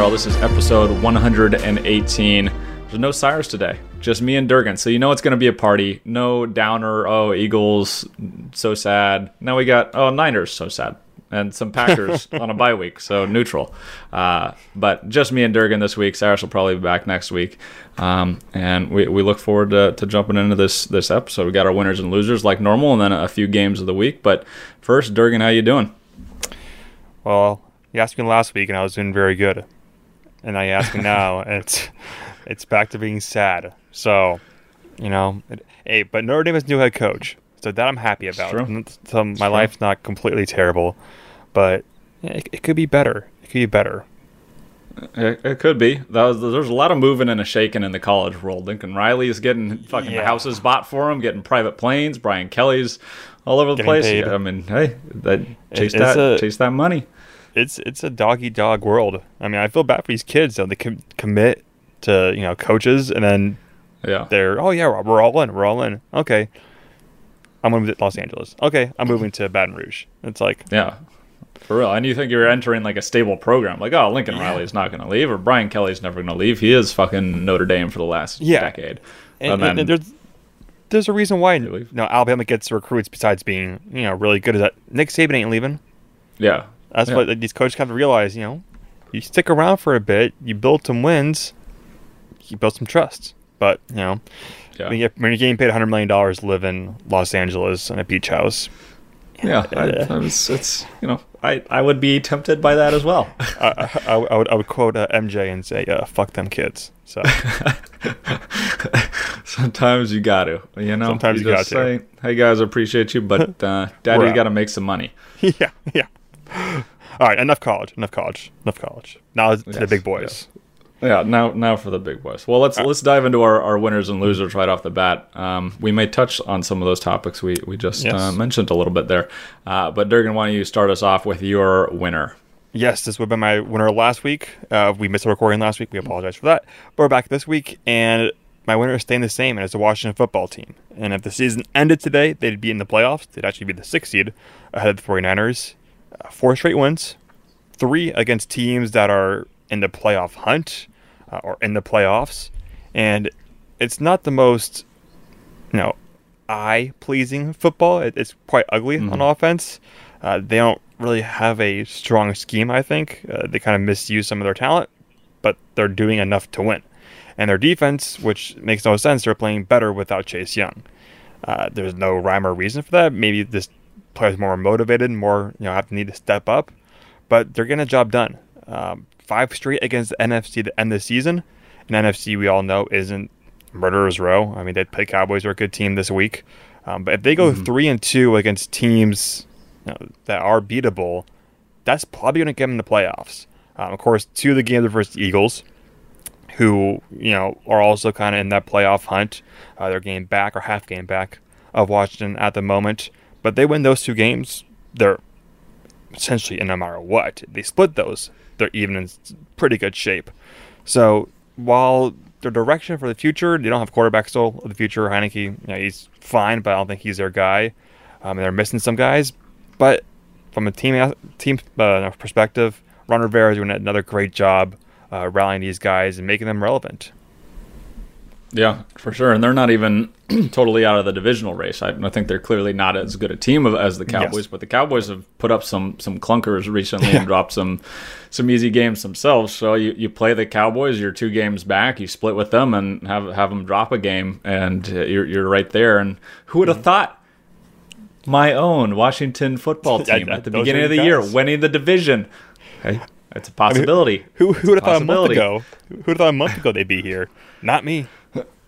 Earl. This is episode 118. There's no Cyrus today, just me and Durgan. So you know it's going to be a party. No downer. Oh, Eagles, so sad. Now we got oh Niners, so sad, and some Packers on a bye week, so neutral. Uh, but just me and Durgan this week. Cyrus will probably be back next week, um, and we, we look forward to, to jumping into this this episode. We got our winners and losers like normal, and then a few games of the week. But first, Durgan, how you doing? Well, you asked me last week, and I was doing very good, and I ask now, and it's it's back to being sad. So, you know, it, hey, but Notre Dame has new head coach, so that I'm happy about. true. So my life's not completely terrible, but it, it could be better. It could be better. It, it could be. Was, there's a lot of moving and a shaking in the college world. Lincoln Riley is getting fucking Yeah. houses bought for him, getting private planes. Brian Kelly's all over the Getting place. paid. I mean, hey, that chase that a- chase that money. It's it's a doggy dog world. I mean, I feel bad for these kids though. They com- commit to you know coaches, and then Yeah, they're oh yeah, we're- all in, we're all in. Okay, I'm moving to Los Angeles. Okay, I'm moving to Baton Rouge. It's like yeah, for real. And you think you're entering like a stable program? Like, oh, Lincoln Riley's not going to leave, or Brian Kelly's never going to leave. He is fucking Notre Dame for the last Yeah. decade. and, And then- and there's there's a reason why you know Alabama gets recruits besides being you know really good. Is that Nick Saban ain't leaving? Yeah, That's Yeah. what these coaches have to realize. You know, you stick around for a bit, you build some wins, you build some trust. But you know, yeah, when, you, when you're getting paid 100 million dollars live in Los Angeles on a beach house, yeah. I, I was, it's you know, I I would be tempted by that as well. I, I, I would I would quote uh, MJ and say, uh, "Fuck them kids." So Sometimes you got to, you know. Sometimes you just got to. say, "Hey guys, I appreciate you, but uh, Daddy's got to make some money." yeah, yeah. All right, enough college, enough college, enough college. Now to the big boys. Yeah, now now for the big boys. Well, let's let's dive into our, our winners and losers right off the bat. Um, we may touch on some of those topics we we just Yes. uh, mentioned a little bit there, uh, but Durgan, why don't you start us off with your winner? Yes, this would have been my winner last week. Uh, we missed a recording last week. We apologize for that. But we're back this week, and my winner is staying the same, and it's the Washington football team. And if the season ended today, they'd be in the playoffs. They'd actually be the sixth seed ahead of the 49ers. Four straight wins, three against teams that are in the playoff hunt uh, or in the playoffs. And it's not the most, you know, eye pleasing football. It, it's quite ugly on offense. Uh, they don't really have a strong scheme, I think. Uh, they kind of misuse some of their talent, but they're doing enough to win. And their defense, which makes no sense, they're playing better without Chase Young. Uh, there's no rhyme or reason for that. Maybe this player's more motivated, more you know, have to need to step up, but they're getting a job done. Um, five straight against the NFC to end the season. And NFC, we all know, isn't murderers row. I mean, they play Cowboys are a good team this week, um, but if they go three and two against teams you know, that are beatable, that's probably going to get them in the playoffs. Um, of course, two of the games are versus Eagles, who you know are also kind of in that playoff hunt. Uh, they're game back or half game back of Washington at the moment, but they win those two games, they're essentially in no matter what. They split those, they're even in pretty good shape. So while their direction for the future, they don't have quarterback still of the future. Heinicke, you know, he's fine, but I don't think he's their guy. Um, they're missing some guys, but from a team team uh, perspective, Ron Rivera is doing another great job uh, rallying these guys and making them relevant. Yeah, for sure. And they're not even totally out of the divisional race. I, I think they're clearly not as good a team of, as the Cowboys, Yes. but the Cowboys have put up some some clunkers recently and dropped some some easy games themselves. So you, you play the Cowboys, you're two games back, you split with them and have have them drop a game, and you're you're right there. And who would have Mm-hmm. thought? My own Washington football team at the beginning of the year, winning the division. Hey, it's a possibility. Who who would have thought a month ago? Who would have thought a month ago they'd be here? Not me.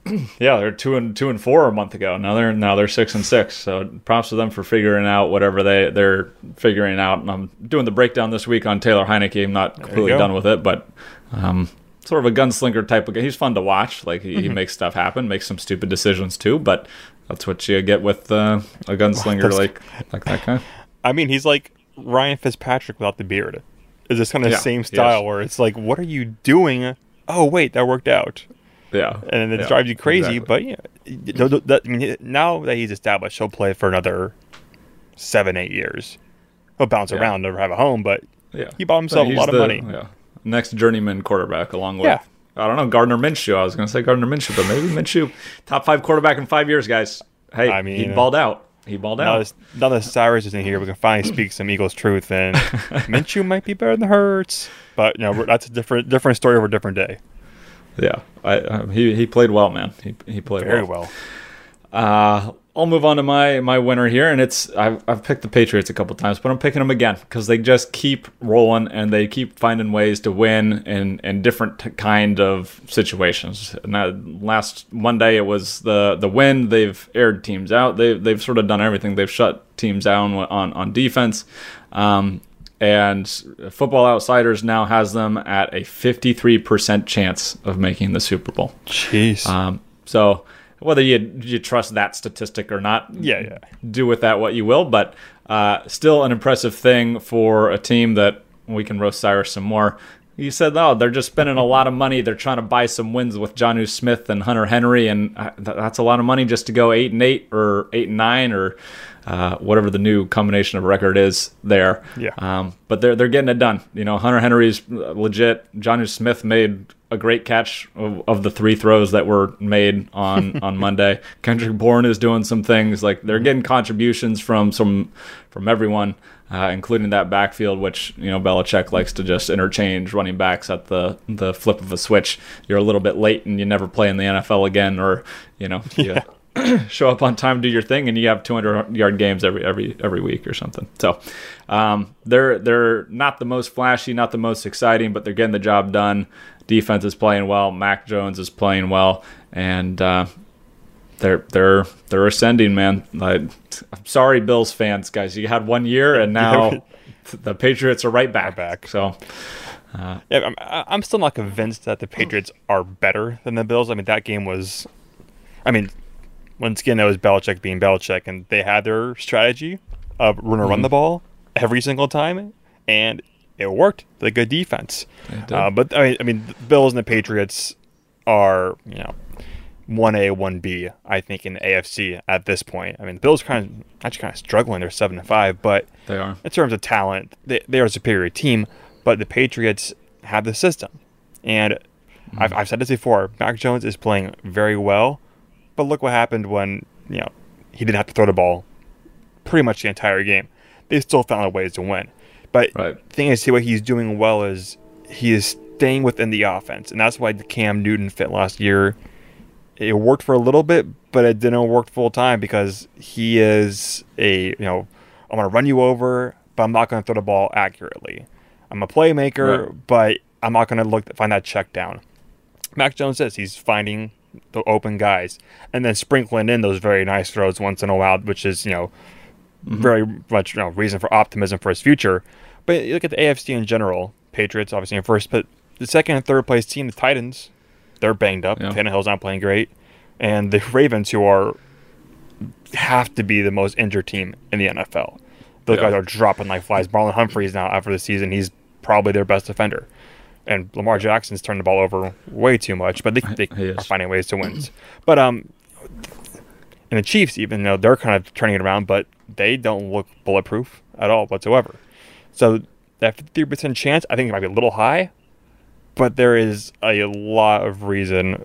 Yeah, they're two and two and four a month ago. Now they're now they're six and six. So props to them for figuring out whatever they they're figuring out. And I'm doing the breakdown this week on Taylor Heinicke. I'm not completely done with it, but um, sort of a gunslinger type of guy. He's fun to watch. Like he, he Mm-hmm. makes stuff happen, makes some stupid decisions too. But that's what you get with uh, a gunslinger That's- like like that guy. I mean, he's like Ryan Fitzpatrick without the beard. Is this kind of Yeah, same yes. style where it's like, what are you doing? Oh wait, that worked out, Yeah, and it yeah, drives you crazy. exactly. But yeah, th- th- that- I mean, now that he's established, he'll play for another seven, eight years. He'll bounce Yeah. around, never have a home, but yeah, he bought himself a lot he's of the- money. Yeah. next journeyman quarterback along with. Yeah. I don't know Gardner Minshew. I was going to say Gardner Minshew, but maybe Minshew, top five quarterback in five years, guys. Hey, I mean, he balled out. He balled Now, out. this, now that Cyrus isn't here, we can finally speak some Eagles truth. And Minshew might be better than Hurts, but you know that's a different different story for a different day. Yeah, I, uh, he he played well, man. He he played Very well. well. Uh, I'll move on to my my winner here, and it's I've I've picked the Patriots a couple times, but I'm picking them again because they just keep rolling and they keep finding ways to win in in different t- kind of situations. Now, last Monday it was the the win. They've aired teams out. They they've sort of done everything. They've shut teams down on on defense. Um, and Football Outsiders now has them at a 53% chance of making the Super Bowl. Jeez. Um, so whether you you trust that statistic or not, Yeah, yeah. do with that what you will. But uh, still an impressive thing for a team that we can roast Cyrus some more. You said, oh, they're just spending a lot of money. They're trying to buy some wins with Jonnu Smith and Hunter Henry, and uh, that's a lot of money just to go eight and eight or eight and nine or uh, whatever the new combination of record is there. Yeah. Um, but they're they're getting it done. You know, Hunter Henry's legit. Jonnu Smith made a great catch of, of the three throws that were made on on Monday. Kendrick Bourne is doing some things like they're getting contributions from some from everyone, uh, including that backfield, which you know Belichick likes to just interchange running backs at the the flip of a switch. You're a little bit late and you never play in the NFL again, or you know. You, show up on time, do your thing, and you have 200 yard games every every every week or something. So um, they're they're not the most flashy, not the most exciting, but they're getting the job done. Defense is playing well. Mac Jones is playing well, and uh, they're they're they're ascending, man. I, I'm sorry, Bills fans, guys. You had one year, and now the Patriots are right back. back. So Yeah, I'm, I'm still not convinced that the Patriots are better than the Bills. I mean, that game was, I mean, once again, it was Belichick being Belichick, and they had their strategy of run to run the ball every single time, and it worked. The good defense. Uh, but I mean, I mean, the Bills and the Patriots are you know one A, one B. I think in the AFC at this point. I mean, the Bills kind of actually kind of struggling. They're seven and five, but they are. in terms of talent, they, they are a superior team, but the Patriots have the system. And hmm. I've, I've said this before Mac Jones is playing very well, but look what happened when, you know, he didn't have to throw the ball pretty much the entire game. They still found ways to win. But Right. the thing is, see what he's doing well is he is staying within the offense. And that's why the Cam Newton fit last year. It worked for a little bit, but it didn't work full time because he is a, you know, I'm going to run you over, but I'm not going to throw the ball accurately. I'm a playmaker, Right. but I'm not going to look to find that check down. Mac Jones says he's finding the open guys and then sprinkling in those very nice throws once in a while, which is, you know, mm-hmm. very much you know, reason for optimism for his future. But you look at the AFC in general, Patriots obviously in first, but the second and third place team, the Titans, they're banged up. Yeah. Tannehill's not playing great. And the Ravens, who are have to be the most injured team in the NFL. Those Yeah. guys are dropping like flies. Marlon Humphrey's now after the season, he's probably their best defender. And Lamar Jackson's turned the ball over way too much, but they, they are finding ways to win. But um, and the Chiefs, even though they're kind of turning it around, but they don't look bulletproof at all whatsoever. So that 50% chance, I think it might be a little high, but there is a lot of reason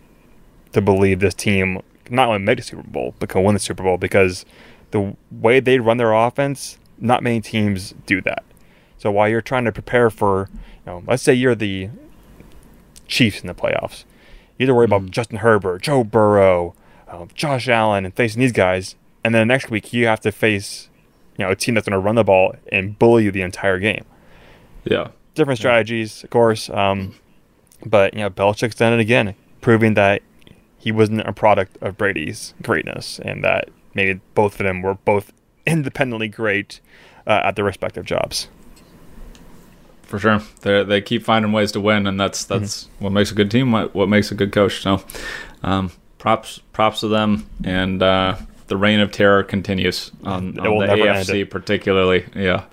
to believe this team not only make the Super Bowl, but can win the Super Bowl because the way they run their offense, not many teams do that. So while you're trying to prepare for, you know, let's say you're the Chiefs in the playoffs, you have to worry about Justin Herbert, Joe Burrow, um, Josh Allen, and facing these guys, and then the next week you have to face, you know, a team that's going to run the ball and bully you the entire game. Yeah. Different strategies, of course, um, but you know, Belichick's done it again, proving that he wasn't a product of Brady's greatness, and that maybe both of them were both independently great uh, at their respective jobs. for sure. They they keep finding ways to win, and that's Mm-hmm. that's what makes a good team. What, what makes a good coach. So, um, props props to them, and uh, the reign of terror continues on, on the. AFC particularly. Yeah.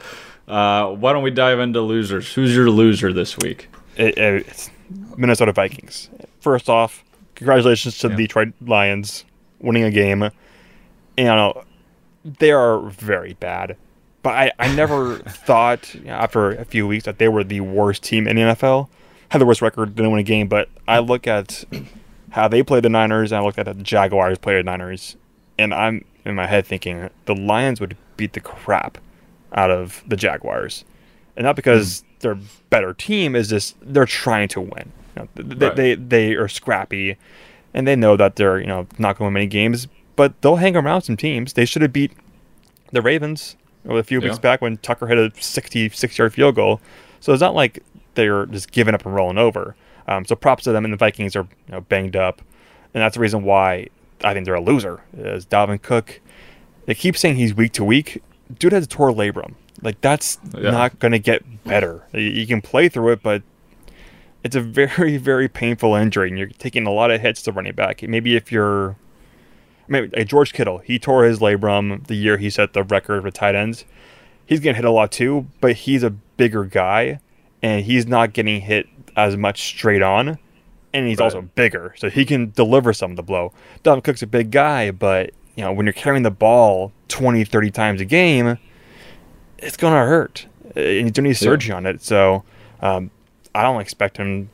Uh, why don't we dive into losers? Who's your loser this week? It, it- it's Minnesota Vikings. First off, congratulations to Yeah. the Detroit Lions winning a game. And you know, they are very bad. But I, I never thought you know, after a few weeks that they were the worst team in the NFL. had the worst record, didn't win a game. But I look at how they played the Niners, and I look at how the Jaguars played the Niners, and I'm in my head thinking the Lions would beat the crap out of the Jaguars, and not because mm. they're better team, is just they're trying to win. You know, they, right. they they are scrappy, and they know that they're you know not going to win many games, but they'll hang around some teams. They should have beat the Ravens a few yeah. weeks back when Tucker hit a 66 yard field goal. So it's not like they're just giving up and rolling over. Um, so props to them, and the Vikings are you know, banged up, and that's the reason why I think they're a loser. Is Dalvin Cook? They keep saying he's week to week. Dude has a torn labrum. Like that's yeah. not going to get better. You can play through it, but it's a very very painful injury, and you're taking a lot of hits to running back. Maybe if you're maybe like George Kittle, he tore his labrum the year he set the record for tight ends. He's getting hit a lot too, but he's a bigger guy, and he's not getting hit as much straight on, and he's right. also bigger, so he can deliver some of the blow. Dalvin Cook's a big guy, but you know when you're carrying the ball 20, 30 times a game, it's gonna hurt, and he's doing need surgery yeah. on it. So um, I don't expect him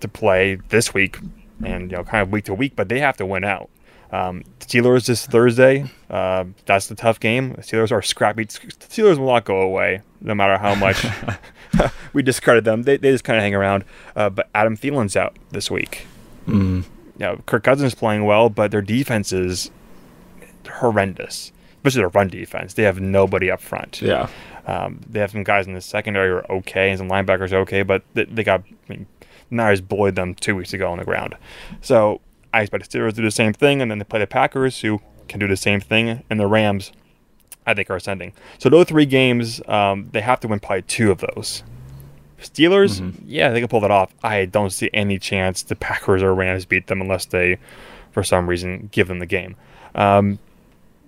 to play this week and you know kind of week to week, but they have to win out. Um, Steelers this Thursday. Uh, that's the tough game. The Steelers are scrappy. The Steelers will not go away, no matter how much we discredit them. They, they just kind of hang around. Uh, but Adam Thielen's out this week. Mm. Yeah, Kirk Cousins is playing well, but their defense is horrendous, especially their run defense. They have nobody up front. Yeah. Um, they have some guys in the secondary who are okay, and some linebackers are okay, but they, they got I mean, Niners bullied them two weeks ago on the ground. So I expect the Steelers to do the same thing, and then they play the Packers, who can do the same thing, and the Rams, I think, are ascending. So those three games, um, they have to win probably two of those. Steelers, mm-hmm. yeah, they can pull that off. I don't see any chance the Packers or Rams beat them unless they, for some reason, give them the game. Um,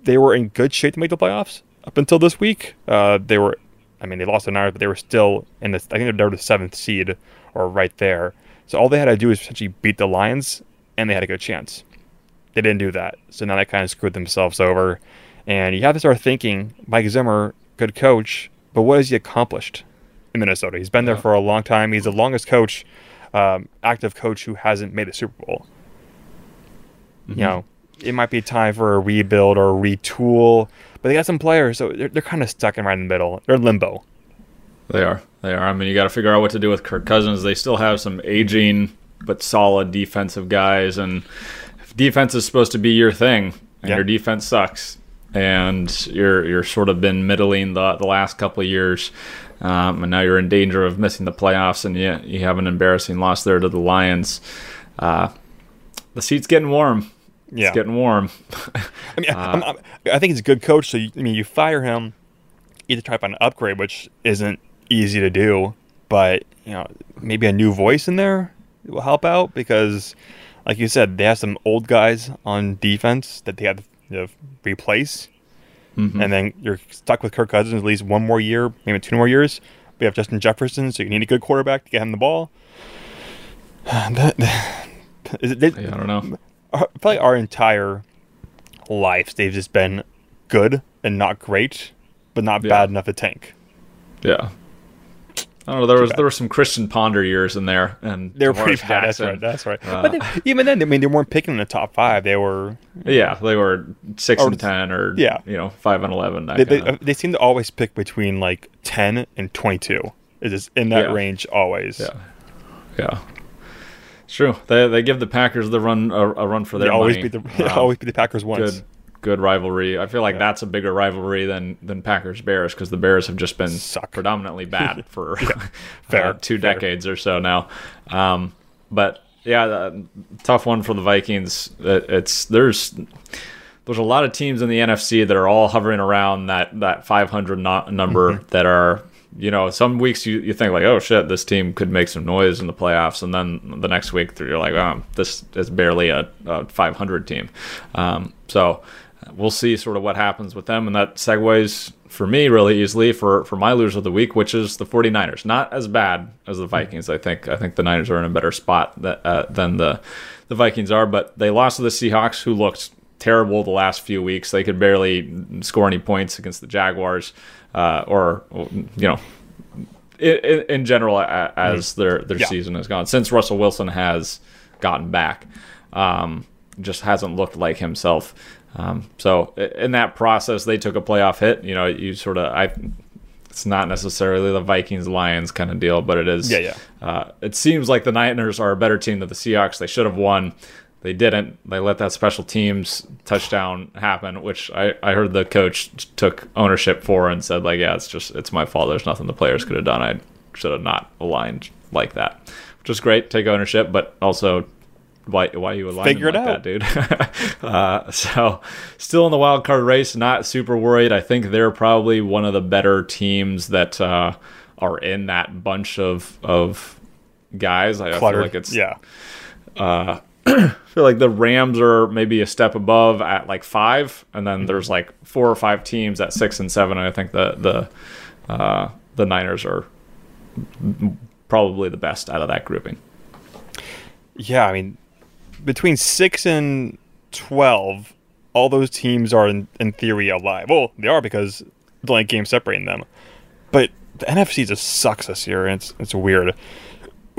they were in good shape to make the playoffs up until this week. Uh, they were, I mean, they lost the Niners, but they were still in the. I think they're the seventh seed or right there. So all they had to do is essentially beat the Lions, and they had a good chance. They didn't do that, so now they kind of screwed themselves over. And you have to start thinking, Mike Zimmer, good coach, but what has he accomplished in Minnesota? He's been there for a long time. He's the longest coach, um, active coach who hasn't made a Super Bowl. Mm-hmm. You know, it might be time for a rebuild or a retool, but they got some players, so they're, they're kind of stuck in right in the middle. They're limbo. They are. They are. I mean, you got to figure out what to do with Kirk Cousins. They still have some aging but solid defensive guys, and defense is supposed to be your thing, and your defense sucks, and you're you're sort of been middling the the last couple of years. Um, and now you're in danger of missing the playoffs, and you you have an embarrassing loss there to the Lions. Uh, the seat's getting warm. Yeah. It's getting warm. I mean, uh, I'm, I'm, i think he's a good coach. So you, I mean, you fire him, either try to find an upgrade, which isn't easy to do, but you know, maybe a new voice in there will help out because, like you said, they have some old guys on defense that they have to you know, replace, mm-hmm. and then you're stuck with Kirk Cousins at least one more year, maybe two more years. We have Justin Jefferson, so you need a good quarterback to get him the ball. that, is it, yeah, I don't know. Probably our entire life, they've just been good and not great, but not yeah. bad enough to tank. Yeah, I don't know. There was there were some Christian Ponder years in there, and they were pretty bad. That's right. That's right. Uh, but even then, I mean, they weren't picking in the top five. They were. Yeah, they were six or, and ten, or yeah, you know, five and eleven. They, they, they, seem to always pick between like ten and twenty-two. It is in that yeah. range always. Yeah, yeah. It's true. They they give the Packers the run a, a run for their they always money. Beat the, um, always beat the Packers once. Good good rivalry. I feel like yeah. that's a bigger rivalry than than Packers Bears because the Bears have just been Suck. predominantly bad for uh, two Fair. decades or so now. Um, but yeah, tough one for the Vikings. It's there's there's a lot of teams in the NFC that are all hovering around that that 500 no- number mm-hmm. that are you know, some weeks you, you think like, oh shit, this team could make some noise in the playoffs, and then the next week you're like, oh, this is barely a, a 500 team. Um, so we'll see sort of what happens with them. And that segues for me really easily for, for my loser of the week, which is the 49ers. Not as bad as the Vikings. I think I think the Niners are in a better spot that, uh, than the the Vikings are, but they lost to the Seahawks, who looked terrible the last few weeks. They could barely score any points against the Jaguars, uh, or you know, in, in general as their their Yeah. season has gone since Russell Wilson has gotten back, um, just hasn't looked like himself. Um, so in that process, they took a playoff hit. You know, you sort of I. It's not necessarily the Vikings Lions kind of deal, but it is. Yeah, yeah. Uh, it seems like the Niners are a better team than the Seahawks. They should have won. They didn't. They let that special teams touchdown happen, which I, I heard the coach took ownership for and said like, yeah, it's just it's my fault. There's nothing the players could have done. I should have not aligned like that, which is great. Take ownership, but also why why you align Figure it like out. that, dude? uh, so still in the wild card race. Not super worried. I think they're probably one of the better teams that uh, are in that bunch of of guys. I I feel like it's yeah. I feel like the Rams are maybe a step above at like five, and then there's like four or five teams at six and seven. And I think the the uh, the Niners are probably the best out of that grouping. Yeah, I mean, between six and twelve, all those teams are in, in theory alive. Well, they are because the only game separating them. But the NFC just sucks this year, and it's it's weird,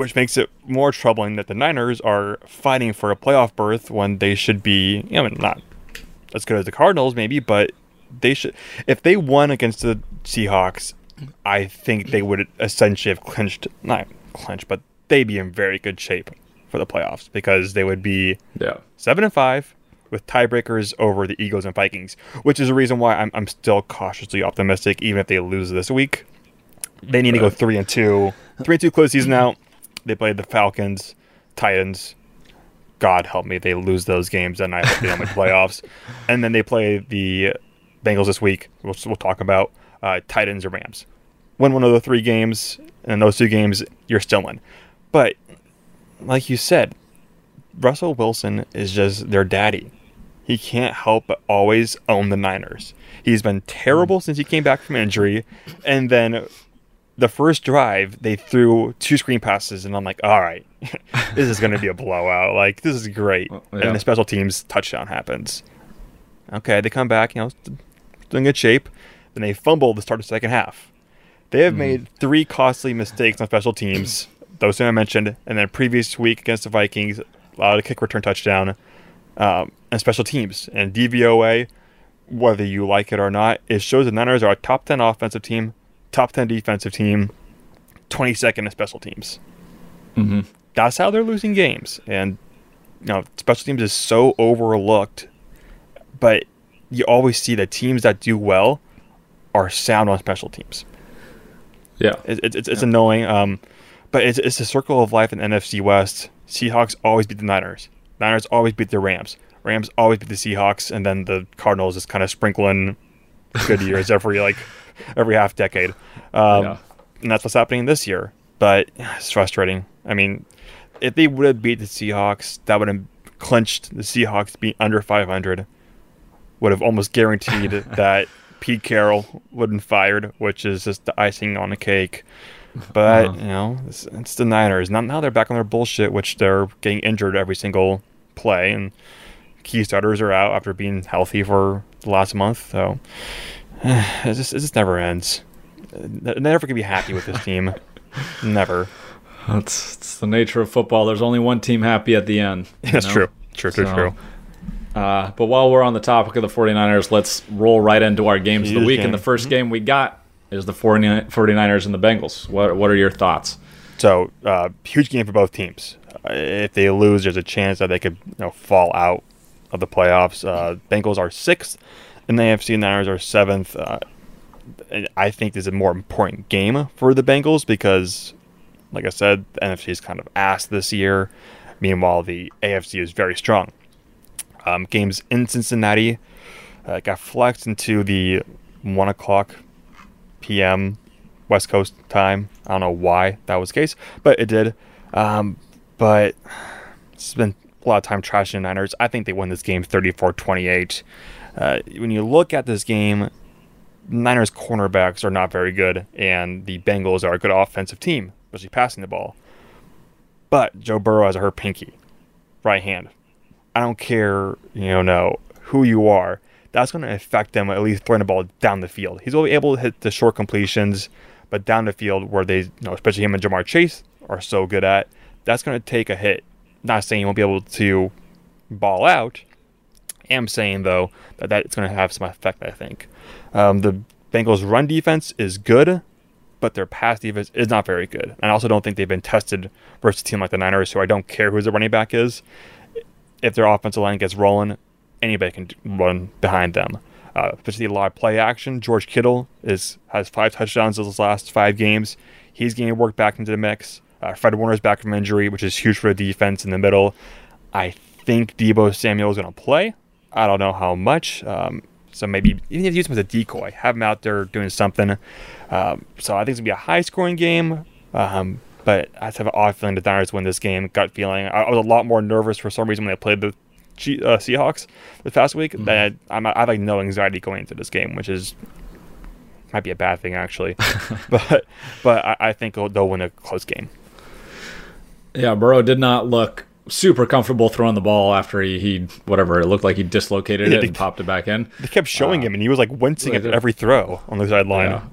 which makes it more troubling that the Niners are fighting for a playoff berth when they should be. I mean, not as good as the Cardinals, maybe, but they should. If they won against the Seahawks, I think they would essentially have clinched, not clinched, but they'd be in very good shape for the playoffs because they would be Yeah. seven and five with tiebreakers over the Eagles and Vikings, which is the reason why I'm, I'm still cautiously optimistic, even if they lose this week. They need to go three and two. Three and two close season out. They played the Falcons, Titans. God help me, they lose those games, and I hope they don't make the playoffs. And then they play the Bengals this week. We'll, we'll talk about uh, Titans or Rams. Win one of the three games, and those two games, you're still in. But like you said, Russell Wilson is just their daddy. He can't help but always own the Niners. He's been terrible since he came back from injury, and then the first drive they threw two screen passes, and I'm like, all right, this is going to be a blowout. Like this is great. yeah. And the special teams touchdown happens. Okay, they come back, you know, still in good shape. Then they fumble to start the second half. They have made three costly mistakes on special teams. Those who I mentioned, and then previous week against the Vikings, allowed a kick return touchdown, um, and special teams and DVOA. Whether you like it or not, it shows the Niners are a top ten offensive team, top ten defensive team, twenty second in special teams. Mm-hmm. That's how they're losing games, and you know special teams is so overlooked. But you always see that teams that do well are sound on special teams. Yeah. It, it, it's it's annoying. Um, but it's it's a circle of life in NFC West. Seahawks always beat the Niners. Niners always beat the Rams. Rams always beat the Seahawks, and then the Cardinals is kind of sprinkling good years every like every half decade. Um, Yeah. And that's what's happening this year. But it's frustrating. I mean, if they would have beat the Seahawks, that would have clinched the Seahawks being under 500. Would have almost guaranteed that Pete Carroll would have been fired, which is just the icing on the cake. But Uh-huh. you know, it's, it's the Niners. Now, now they're back on their bullshit, which they're getting injured every single play, and key starters are out after being healthy for the last month. So it just it just never ends. Never gonna be happy with this team. Never. That's, it's the nature of football. There's only one team happy at the end. That's know? true. True. True. So, true. Uh, but while we're on the topic of the 49ers, let's roll right into our games of the week. And the 1st game we got is the 49 49ers and the Bengals. What, what are your thoughts? So uh, huge game for both teams. Uh, if they lose, there's a chance that they could you know, fall out of the playoffs. Uh, Bengals are sixth, and the AFC Niners are seventh. Uh, and I think this is a more important game for the Bengals because, like I said, the NFC is kind of ass this year. Meanwhile, the AFC is very strong. Um, games in Cincinnati uh, got flexed into the one o'clock p.m. West Coast time. I don't know why that was the case, but it did. Um, but it's been a lot of time trashing the Niners. I think they win this game 34 28. Uh, when you look at this game, Niners cornerbacks are not very good, and the Bengals are a good offensive team, especially passing the ball. But Joe Burrow has a hurt pinky, right hand. I don't care, you know, no, who you are. That's going to affect them at least throwing the ball down the field. He's only able to hit the short completions, but down the field where they, you know, especially him and Ja'Marr Chase are so good at, that's going to take a hit. Not saying he won't be able to ball out. Am saying though that that's going to have some effect. I think um, the Bengals' run defense is good, but their pass defense is not very good. And I also don't think they've been tested versus a team like the Niners, so I don't care who the running back is. If their offensive line gets rolling, anybody can run behind them. Uh, especially a lot of play action. George Kittle is has five touchdowns in his last five games. He's getting work back into the mix. Uh, Fred Warner's back from injury, which is huge for the defense in the middle. I think Deebo Samuel is going to play. I don't know how much. Um, so maybe even if you use him as a decoy, have him out there doing something. Um, so I think it's going to be a high scoring game. Um, but I just have an odd feeling the Niners win this game. Gut feeling. I, I, was a lot more nervous for some reason when they played the G, uh, Seahawks this past week. Mm-hmm. That I'm, I have like no anxiety going into this game, which is might be a bad thing actually. but but I, I think they'll, they'll win a close game. Yeah, Burrow did not look super comfortable throwing the ball after he, he whatever it looked like he dislocated yeah, it and popped it back in. They kept showing uh, him, and he was like wincing at every throw on the sideline. Yeah.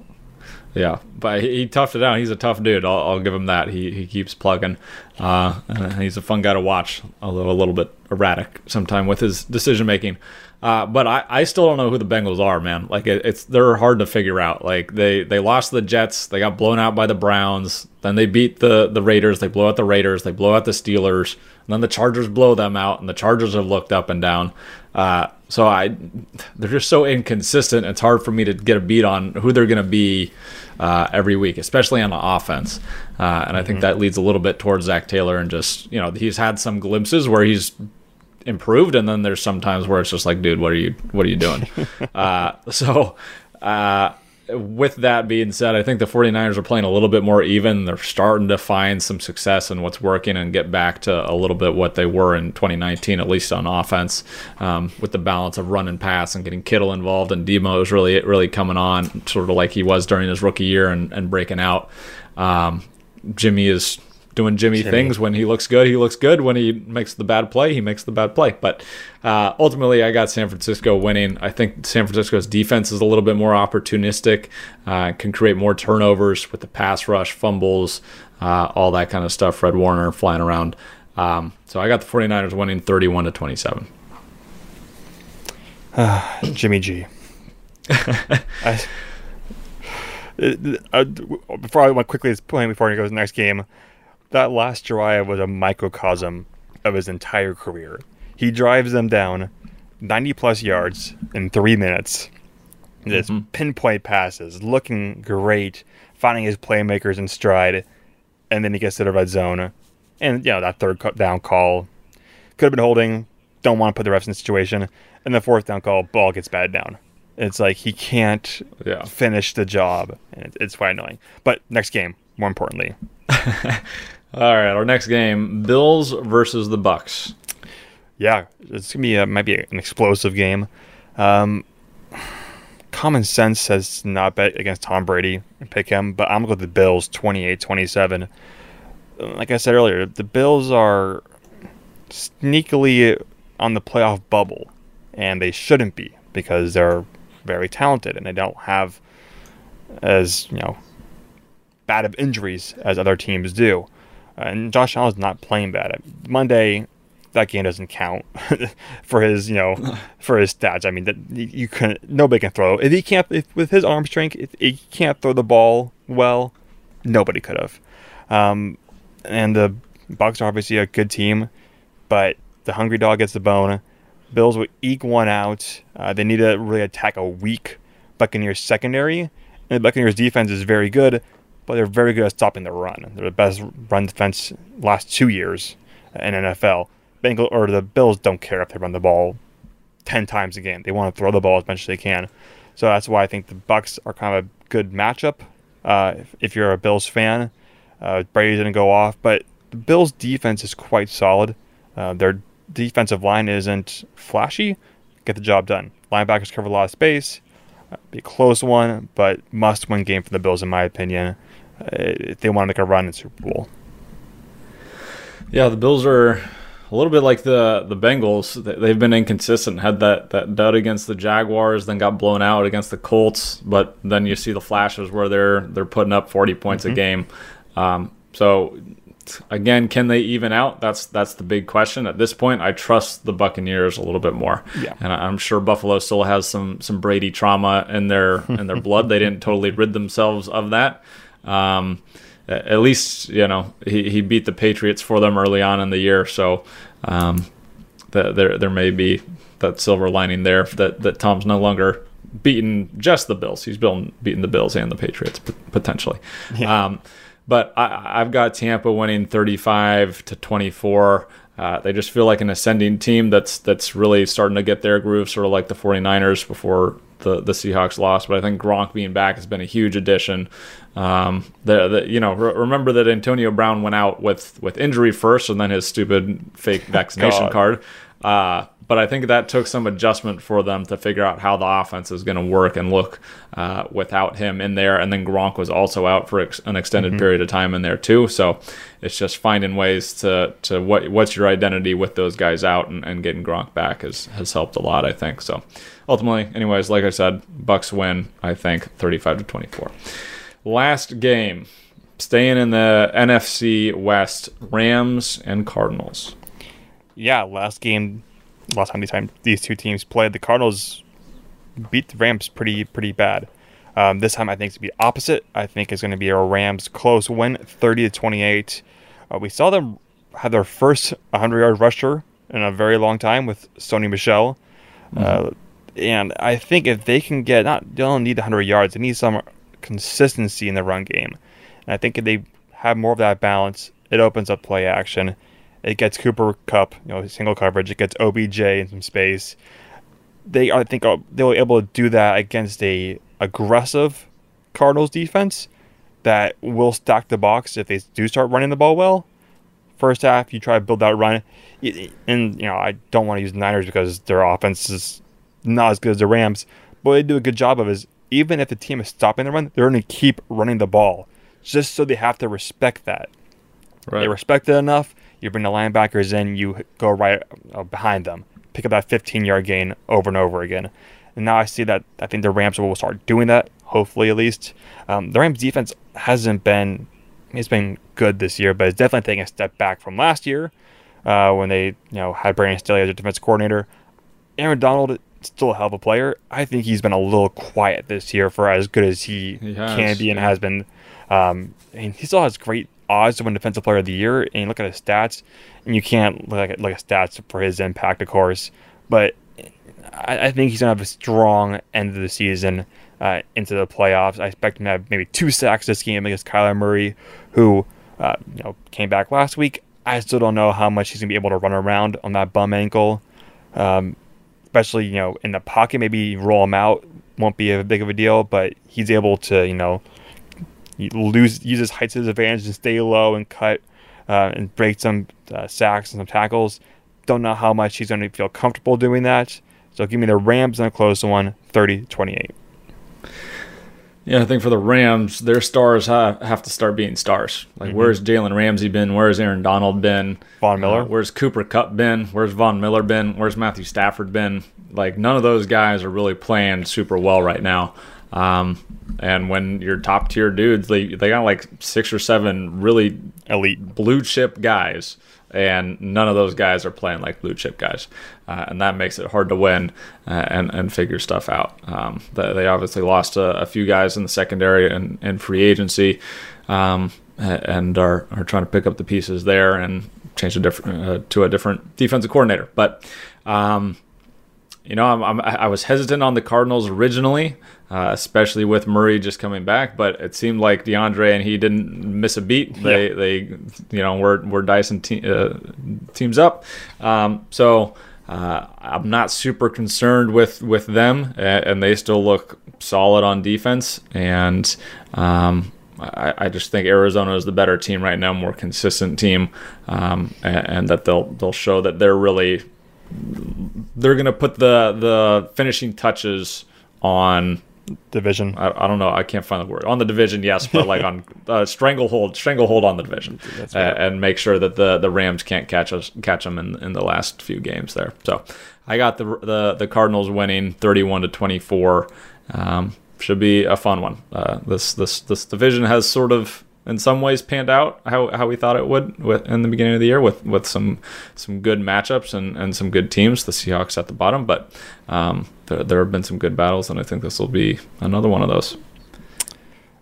yeah. but he, he, toughed it out. He's a tough dude. I'll, I'll give him that. He he keeps plugging. Uh, he's a fun guy to watch, although a little bit erratic sometimes with his decision making. Uh, but I, I still don't know who the Bengals are, man. Like it, it's they're hard to figure out. Like they they lost the Jets, they got blown out by the Browns, then they beat the the Raiders, they blow out the Raiders, they blow out the Steelers, and then the Chargers blow them out, and the Chargers have looked up and down. Uh, so I they're just so inconsistent. It's hard for me to get a beat on who they're going to be uh, every week, especially on the offense. Uh, and I think mm-hmm. that leads a little bit towards Zac Taylor and just you know he's had some glimpses where he's improved and then there's sometimes where it's just like dude what are you what are you doing? Uh, so uh, with that being said i think the 49ers are playing a little bit more even. They're starting to find some success in what's working and get back to a little bit what they were in 2019 at least on offense. Um, with the balance of run and pass and getting kittle involved and Deebo is really really coming on sort of like he was during his rookie year and, and breaking out. Um, jimmy is doing Jimmy, Jimmy, things. When he looks good, he looks good. When he makes the bad play, he makes the bad play. But uh, ultimately, I got San Francisco winning. I think San Francisco's defense is a little bit more opportunistic, uh, can create more turnovers with the pass rush, fumbles, uh, all that kind of stuff. Fred Warner flying around. Um, so I got the 49ers winning 31 to 27. Jimmy G. I, uh, before I went quickly this point before he goes next game, that last drive was a microcosm of his entire career. He drives them down 90 plus yards in three minutes. Just mm-hmm. pinpoint passes, looking great, finding his playmakers in stride, and then he gets to the red zone. And, you know, that third cut down call could have been holding, don't want to put the refs in the situation. And the fourth down call, ball gets bad down. It's like he can't yeah. finish the job, and it's quite annoying. But next game, more importantly. All right, our next game: Bills versus the Bucks. Yeah, it's gonna be a, might be an explosive game. Um, common sense says not bet against Tom Brady and pick him, but I'm gonna go with the Bills 28-27. Like I said earlier, the Bills are sneakily on the playoff bubble, and they shouldn't be because they're very talented and they don't have as you know bad of injuries as other teams do. Uh, and Josh Allen's not playing bad. Monday, that game doesn't count for his, you know, for his stats. I mean, that you, can nobody can throw if he can't if, with his arm strength. If he can't throw the ball well, nobody could have. Um, and the Bucks are obviously a good team, but the hungry dog gets the bone. Bills will eke one out. Uh, they need to really attack a weak Buccaneers secondary, and the Buccaneers defense is very good but they're very good at stopping the run. They're the best run defense last two years in NFL. Bengal or the Bills don't care if they run the ball ten times a game. They want to throw the ball as much as they can. So that's why I think the Bucks are kind of a good matchup. Uh, if, if, you're a Bills fan, uh, Brady's gonna go off, but the Bills' defense is quite solid. Uh, their defensive line isn't flashy. Get the job done. Linebackers cover a lot of space. Uh, be a close one, but must-win game for the Bills, in my opinion if they want to make a run in Super Bowl. Yeah, the Bills are a little bit like the the Bengals. They've been inconsistent. Had that that dud against the Jaguars, then got blown out against the Colts. But then you see the flashes where they're they're putting up 40 points mm-hmm. a game. Um, so again, can they even out? That's that's the big question at this point. I trust the Buccaneers a little bit more. Yeah. and I'm sure Buffalo still has some some Brady trauma in their in their blood. They didn't totally rid themselves of that. Um, at least you know he, he beat the Patriots for them early on in the year, so um, the, there there may be that silver lining there that that Tom's no longer beating just the Bills. He's beating beating the Bills and the Patriots potentially. Yeah. Um, but I, have got Tampa winning 35 to 24. Uh, they just feel like an ascending team that's that's really starting to get their groove, sort of like the 49ers before the, the Seahawks lost. But I think Gronk being back has been a huge addition. Um, the, the you know re- remember that Antonio Brown went out with with injury first, and then his stupid fake vaccination card. Uh, but I think that took some adjustment for them to figure out how the offense is going to work and look uh, without him in there. And then Gronk was also out for ex- an extended mm-hmm. period of time in there too. So it's just finding ways to to what what's your identity with those guys out and, and getting Gronk back has has helped a lot. I think so. Ultimately, anyways, like I said, Bucks win. I think thirty five to twenty four. Last game, staying in the NFC West, Rams and Cardinals. Yeah, last game last time these time these two teams played, the Cardinals beat the Rams pretty pretty bad. Um, this time I think it's going to be opposite. I think it's going to be a Rams close win, 30 to 28. Uh, we saw them have their first 100 yard rusher in a very long time with Sony Michel. Mm-hmm. Uh, and I think if they can get not they don't need 100 yards, they need some consistency in the run game. And I think if they have more of that balance, it opens up play action. It gets Cooper Kupp, you know, single coverage. It gets OBJ in some space. They, I think, uh, they were able to do that against a aggressive Cardinals defense that will stack the box if they do start running the ball well. First half, you try to build that run, and you know I don't want to use Niners because their offense is not as good as the Rams, but they do a good job of is even if the team is stopping the run, they're going to keep running the ball, just so they have to respect that. Right. They respect it enough you bring the linebackers in, you go right uh, behind them, pick up that 15 yard gain over and over again. And now I see that I think the Rams will start doing that, hopefully at least. Um, the Rams defense hasn't been it's been good this year, but it's definitely taking a step back from last year uh, when they you know had Brandon Staley as their defense coordinator. Aaron Donald still a hell of a player. I think he's been a little quiet this year for as good as he, he can be and has been. Um, and he still has great odds to win Defensive Player of the Year, and you look at his stats, and you can't look at like stats for his impact, of course. But I, I think he's gonna have a strong end of the season uh, into the playoffs. I expect him to have maybe two sacks this game against Kyler Murray, who uh, you know came back last week. I still don't know how much he's gonna be able to run around on that bum ankle. Um, especially you know in the pocket, maybe roll him out won't be a big of a deal, but he's able to you know lose uses height to his advantage and stay low and cut uh, and break some uh, sacks and some tackles. Don't know how much he's going to feel comfortable doing that. So give me the Rams in a close one, 30-28. Yeah, I think for the Rams, their stars have, have to start being stars. Like, mm-hmm. where's Jalen Ramsey been? Where's Aaron Donald been? Von Miller? Uh, where's Cooper Kupp been? Where's Von Miller been? Where's Matthew Stafford been? Like, none of those guys are really playing super well right now. Um, and when your top tier dudes, they they got like six or seven really elite blue chip guys, and none of those guys are playing like blue chip guys, uh, and that makes it hard to win uh, and and figure stuff out. Um, they obviously lost a, a, few guys in the secondary and, and free agency, um, and are are trying to pick up the pieces there and change a different uh, to a different defensive coordinator, but. Um, you know, I'm, I'm, i was hesitant on the Cardinals originally, uh, especially with Murray just coming back. But it seemed like DeAndre and he didn't miss a beat. They, they, you know, we're we're dicing te- uh, teams up. Um, so uh, I'm not super concerned with with them, and they still look solid on defense. And um, I, I, just think Arizona is the better team right now, more consistent team, um, and, and that they'll they'll show that they're really they're going to put the the finishing touches on division. I, I don't know. I can't find the word on the division. Yes, but like on uh, stranglehold, stranglehold on the division, uh, and make sure that the the Rams can't catch us catch them in in the last few games there. So I got the the the Cardinals winning thirty one to twenty four. Um, should be a fun one. Uh, this this this division has sort of in some ways panned out how, how we thought it would with, in the beginning of the year with, with some some good matchups and, and some good teams. The Seahawks at the bottom, but um, there, there have been some good battles, and I think this will be another one of those.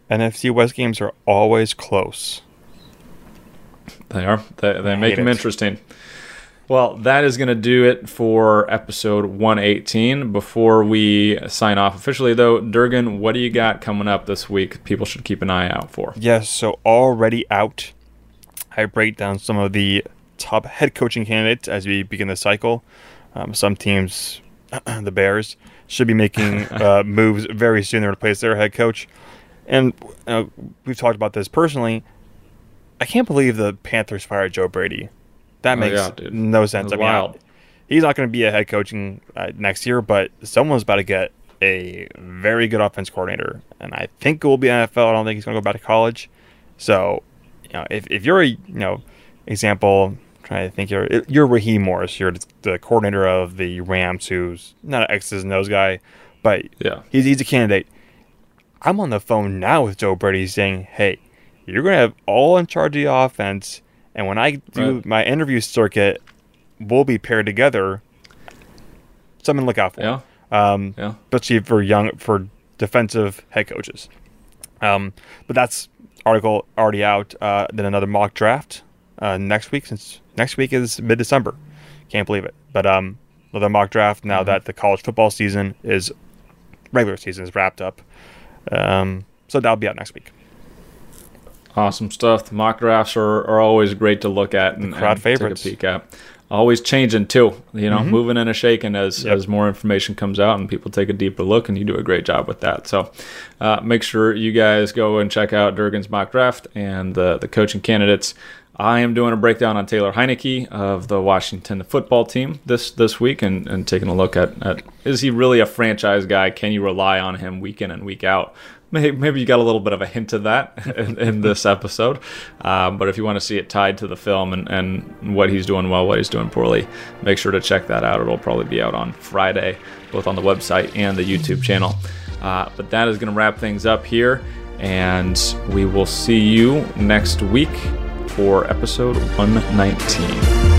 NFC West games are always close. They are. They, they make them it. interesting. Well, that is going to do it for episode 118. Before we sign off officially, though, Durgan, what do you got coming up this week? People should keep an eye out for. Yes, so already out. I break down some of the top head coaching candidates as we begin the cycle. Um, some teams, the Bears, should be making uh, moves very soon to replace their head coach. And uh, we've talked about this personally. I can't believe the Panthers fired Joe Brady. That Oh, makes yeah, no sense. I mean, wild. he's not going to be a head coaching uh, next year, but someone's about to get a very good offense coordinator, and I think it will be NFL. I don't think he's going to go back to college. So, you know, if, if you're a you know example, I'm trying to think you're you're Raheem Morris, you're the coordinator of the Rams, who's not an X's and O's guy, but Yeah. he's he's a candidate. I'm on the phone now with Joe Brady saying, "Hey, you're going to have all in charge of the offense, and when I do Right. my interview circuit, we'll be paired together. Something to look out for. Yeah. Um, Yeah. especially for young for defensive head coaches. Um, but that's article already out. Uh, then another mock draft uh, next week since next week is mid December. Can't believe it. But um, another mock draft now that the college football season is regular season is wrapped up. Um, so that'll be out next week. Awesome stuff. The mock drafts are, are always great to look at and, crowd and favorites. take a peek at. Always changing too, you know, moving and a shaking as, Yep. as more information comes out and people take a deeper look, and you do a great job with that. So, uh, make sure you guys go and check out Durgan's mock draft and the the coaching candidates. I am doing a breakdown on Taylor Heinicke of the Washington football team this this week, and, and taking a look at, at is he really a franchise guy? Can you rely on him week in and week out? Maybe, maybe you got a little bit of a hint of that in, in this episode. Um, but if you want to see it tied to the film and, and what he's doing well, what he's doing poorly, make sure to check that out. It'll probably be out on Friday, both on the website and the YouTube channel. Uh, but that is going to wrap things up here. And we will see you next week for episode 119.